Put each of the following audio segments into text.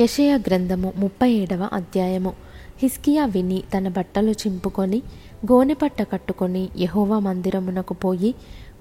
యెషయా గ్రంథము ముప్పై ఏడవ అధ్యాయము. హిస్కియా విని తన బట్టలు చింపుకొని గోనెపట్ట కట్టుకొని యహోవా మందిరమునకు పోయి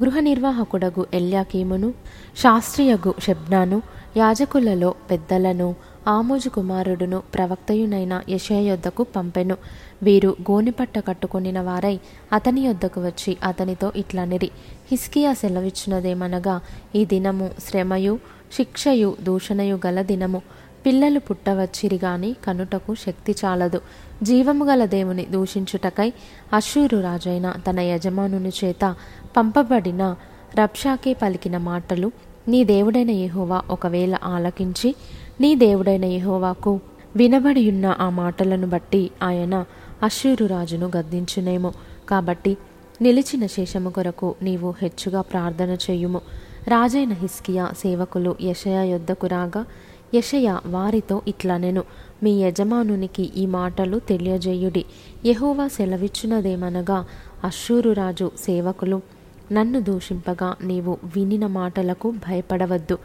గృహ నిర్వాహకుడగు ఎల్యాకీమును శాస్త్రియగు శబ్నాను యాజకులలో పెద్దలను ఆమోజు కుమారుడును ప్రవక్తయునైన యెషయా యొద్దకు పంపెను. వీరు గోనెపట్ట కట్టుకొనిన వారై అతని యొద్దకు వచ్చి అతనితో ఇట్లనిరి హిస్కియా సెలవిచ్చినదేమనగా ఈ దినము శ్రమయు శిక్షయు దూషణయు గల దినము. పిల్లలు పుట్టవచ్చిరి గాని కనుటకు శక్తి చాలదు. జీవము గల దేవుని దూషించుటకై అశ్షూరు రాజైన తన యజమానుని చేత పంపబడిన రబ్షాకే పలికిన మాటలు నీ దేవుడైన యహోవా ఒకవేళ ఆలకించి నీ దేవుడైన యహోవాకు వినబడియున్న ఆ మాటలను బట్టి ఆయన అశ్షూరు రాజును గద్దించునేమో. కాబట్టి నిలిచిన శేషము కొరకు నీవు హెచ్చుగా ప్రార్థన చేయుము. రాజైన హిస్కియా సేవకులు యషయా యొద్దకు రాగా యషయ వారితో ఇట్లనెను మీ యజమానునికి ఈ మాటలు తెలియజేయుడి. యహోవా సెలవిచ్చునదేమనగా అశ్షూరు రాజు సేవకులు నన్ను దూషింపగా నీవు వినిన మాటలకు భయపడవద్దు.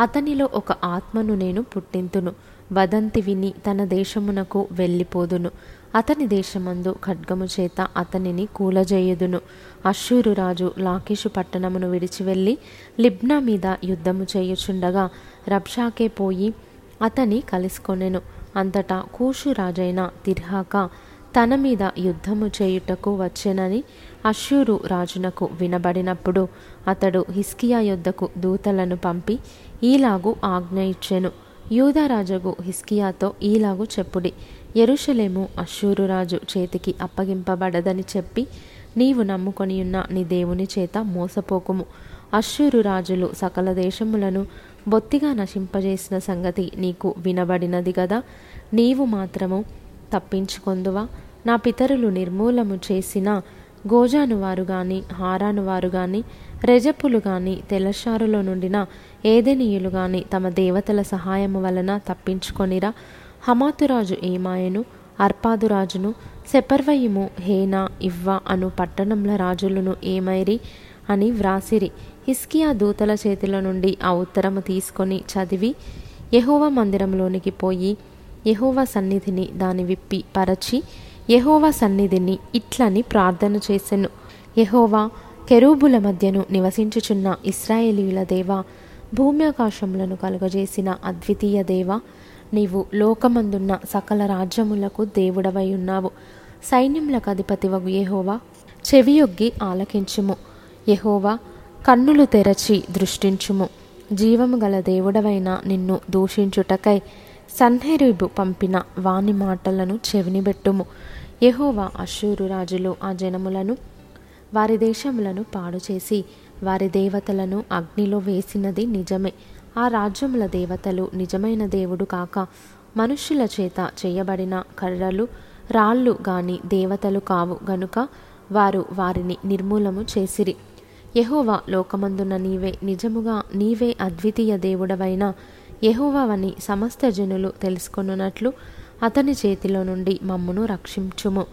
అతనిలో ఒక ఆత్మను నేను పుట్టింతును. వదంతి విని తన దేశమునకు వెళ్ళిపోదును. అతని దేశమందు ఖడ్గము చేత అతనిని కూలజేయుదును. అశ్షూరు రాజు లాకీషు పట్టణమును విడిచి వెళ్ళి లిబ్నా మీద యుద్ధము చేయుచుండగా రబ్షాకే పోయి అతని కలుసుకొనెను. అంతటా కూషు రాజైన తిర్హాక తన మీద యుద్ధము చేయుటకు వచ్చెనని అశ్షూరు రాజునకు వినబడినప్పుడు అతడు హిస్కియా యొద్దకు దూతలను పంపి ఈలాగు ఆజ్ఞ ఇచ్చెను. యూదరాజగు హిస్కియాతో ఈలాగు చెప్పుడి. ఎరుషలేము అశ్షూరు రాజు చేతికి అప్పగింపబడదని చెప్పి నీవు నమ్ముకొనియున్న నీ దేవుని చేత మోసపోకుము. అశ్షూరు రాజులు సకల దేశములను బొత్తిగా నశింపజేసిన సంగతి నీకు వినబడినది గదా. నీవు మాత్రము తప్పించుకొందువా? నా పితరులు నిర్మూలము చేసిన గోజాను వారు గాని హారాను వారు గాని రెజపులు గాని తెల్లషారులో నుండిన ఏదెనీయులు గాని తమ దేవతల సహాయము వలన తప్పించుకొనిరా. హమాతురాజు ఏమాయను అర్పాదురాజును సెపర్వయిము హేనా ఇవ్వ అను పట్టణంల రాజులను ఏమైరి అని వ్రాసిరి. హిస్కియా దూతల చేతుల నుండి ఆ ఉత్తరము తీసుకొని చదివి యహోవ మందిరంలోనికి పోయి యహోవ సన్నిధిని దాని విప్పి పరచి యహోవ సన్నిధిని ఇట్లని ప్రార్థన చేసెను. యహోవా కెరూబుల మధ్యను నివసించుచున్న ఇస్రాయేలీల దేవ భూమ్యాకాశములను కలుగజేసిన అద్వితీయ దేవా నీవు లోకమందున్న సకల రాజ్యములకు దేవుడవై ఉన్నావు. సైన్యములకు అధిపతివగు యహోవా చెవియొగ్గి ఆలకించుము. యహోవా కన్నులు తెరచి దృష్టించుము. జీవము గల దేవుడవైన నిన్ను దూషించుటకై సన్హెరీబు పంపిన వాని మాటలను చెవినిబెట్టుము యహోవా అశూరు రాజులు ఆ జనములను వారి దేశములను పాడు చేసి వారి దేవతలను అగ్నిలో వేసినది నిజమే. ఆ రాజ్యముల దేవతలు నిజమైన దేవుడు కాక మనుష్యుల చేత చేయబడిన కర్రలు రాళ్ళు గాని దేవతలు కావు గనుక వారు వారిని నిర్మూలము చేసిరి. యహోవా లోకమందున నీవే నిజముగా నీవే అద్వితీయ దేవుడవైన యహోవావని సమస్త జనులు తెలుసుకొనున్నట్లు అతని చేతిలో నుండి మమ్మును రక్షించుము.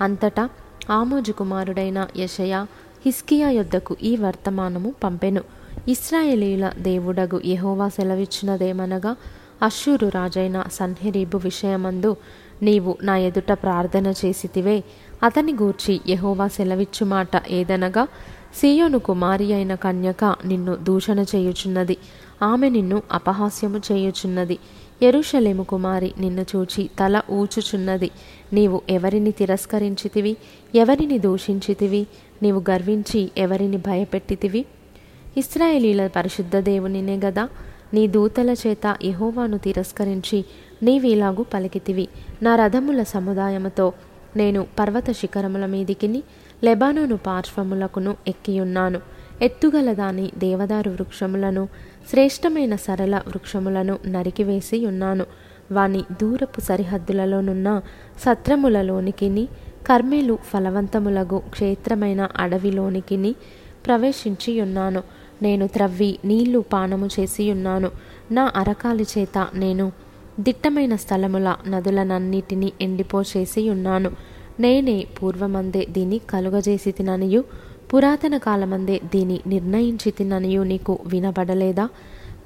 అంతటా ఆమోజు కుమారుడైన యషయ హిస్కియా యొద్దకు ఈ వర్తమానము పంపెను. ఇస్రాయేలీల దేవుడగు యహోవా సెలవిచ్చినదేమనగా అశ్షూరు రాజైన సన్హెరీబు విషయమందు నీవు నా ఎదుట ప్రార్థన చేసితివే అతని గూర్చి యహోవా సెలవిచ్చు మాట ఏదనగా సియోను కుమారి అయిన కన్యక నిన్ను దూషణ చేయుచున్నది ఆమె నిన్ను అపహాస్యము చేయుచున్నది ఎరుషలేము కుమారి నిన్ను చూచి తల ఊచుచున్నది నీవు ఎవరిని తిరస్కరించితివి ఎవరిని దూషించితివి నీవు గర్వించి ఎవరిని భయపెట్టితివి? ఇస్రాయేలీల పరిశుద్ధ దేవునినే గదా. నీ దూతల చేత యహోవాను తిరస్కరించి నీవిలాగు పలికితివి. నా రథముల సముదాయముతో నేను పర్వత శిఖరముల మీదికిని లెబానోను పార్శ్వములకును ఎక్కియున్నాను. ఎత్తుగల దాని దేవదారు వృక్షములను శ్రేష్టమైన సరళ వృక్షములను నరికివేసి ఉన్నాను వాని దూరపు సరిహద్దులలోనున్న సత్రములలోనికిని కర్మేలు ఫలవంతములగు క్షేత్రమైన అడవిలోనికిని ప్రవేశించి ఉన్నాను నేను త్రవ్వి నీళ్ళు పానము చేసి ఉన్నాను. నా అరకాలి చేత నేను దిట్టమైన స్థలముల నదులనన్నిటినీ ఎండిపోచేసి ఉన్నాను. నేనే పూర్వమందే దీన్ని కలుగజేసి తిననియు. పురాతన కాలమందే దీని నిర్ణయించి తిననియు నీకు వినబడలేదా?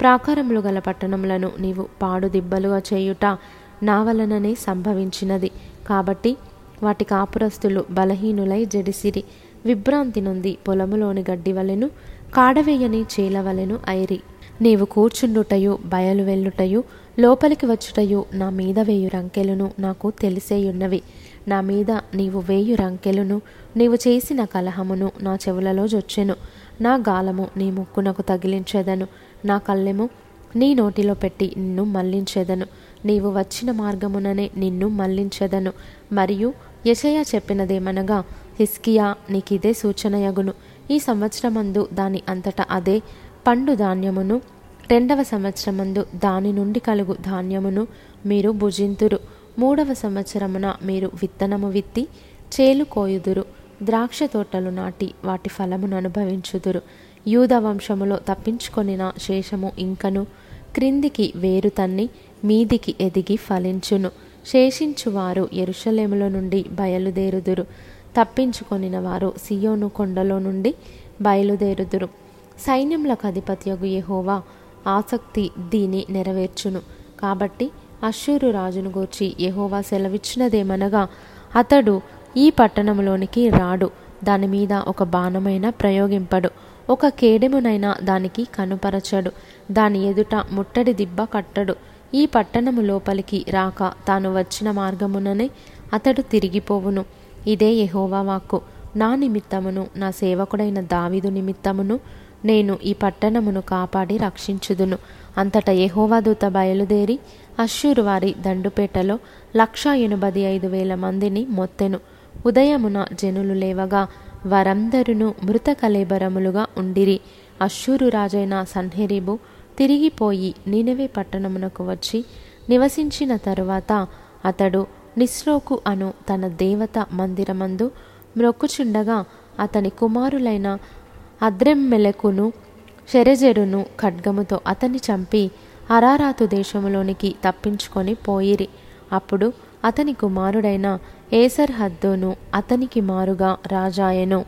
ప్రాకారములు గల పట్టణములను నీవు పాడుదిబ్బలుగా చేయుట నా వలననే సంభవించినది. కాబట్టి వాటి కాపురస్తులు బలహీనులై జడిసిరి. విభ్రాంతి నుండి పొలములోని గడ్డి వలెను కాడవేయని చేలవలెను ఐరి. నీవు కూర్చుండుటయు బయలు వెళ్ళుటయు లోపలికి వచ్చుటయు నా మీద వేయు రంకెలను నాకు తెలిసేయున్నవి. నా మీద నీవు వేయు రంకెలను నీవు చేసిన కలహమును నా చెవులలో జొచ్చెను. నా గాలము నీ ముక్కునకు తగిలించేదను. నా కళ్ళెము నీ నోటిలో పెట్టి నిన్ను మళ్ళించేదను నీవు వచ్చిన మార్గముననే నిన్ను మళ్ళించెదను మరియు యశయ చెప్పినదేమనగా హిస్కియా నీకిదే సూచనయగును. ఈ సంవత్సరమందు దాని అంతటా అదే పండు ధాన్యమును రెండవ సంవత్సరమందు దాని నుండి కలుగు ధాన్యమును మీరు భుజింతురు. మూడవ సంవత్సరమున మీరు విత్తనము విత్తి చేలు కోయుదురు. ద్రాక్ష తోటలు నాటి వాటి ఫలమును అనుభవించుదురు. యూద వంశములో తప్పించుకొనిన శేషము ఇంకను క్రిందికి వేరు తన్ని మీదికి ఎదిగి ఫలించును. శేషించువారు ఎరుషలేములో నుండి బయలుదేరుదురు. తప్పించుకొనిన వారు సియోను కొండలో నుండి బయలుదేరుదురు. సైన్యములకు అధిపత్యగు యహోవా ఆసక్తి దీని నెరవేర్చును. కాబట్టి అశ్షూరు రాజును గూర్చి యహోవా సెలవిచ్చినదేమనగా అతడు ఈ పట్టణంలోనికి రాడు. దాని మీద ఒక బాణమైన ప్రయోగింపడు. ఒక కేడెమునైనా దానికి కనుపరచడు. దాని ఎదుట ముట్టడి దిబ్బ కట్టడు. ఈ పట్టణము లోపలికి రాక తాను వచ్చిన మార్గముననే అతడు తిరిగిపోవును. ఇదే యహోవా వాక్కు. నా నిమిత్తమును నా సేవకుడైన దావీదు నిమిత్తమును నేను ఈ పట్టణమును కాపాడి రక్షించుదును. అంతటా యెహోవా దూత బయలుదేరి అశ్షూరు వారి దండుపేటలో లక్షా ఎనభై ఐదు వేల మందిని మొత్తెను. ఉదయమున జనులు లేవగా వారందరును మృత కలేబరములుగా ఉండిరి. అశ్షూరు రాజైన సన్హెరిబు తిరిగిపోయి నినవే పట్టణమునకు వచ్చి నివసించిన తరువాత అతడు నిస్రోకు అను తన దేవత మందిరమందు మ్రొక్కుచుండగా అతని కుమారులైన అద్రెమ్మెలకును షెరెజెరును ఖడ్గముతో అతన్ని చంపి అరారాతు దేశములోనికి తప్పించుకొని పోయిరి. అప్పుడు అతని కుమారుడైన ఏసర్ హద్దోను అతనికి మారుగా రాజాయెను.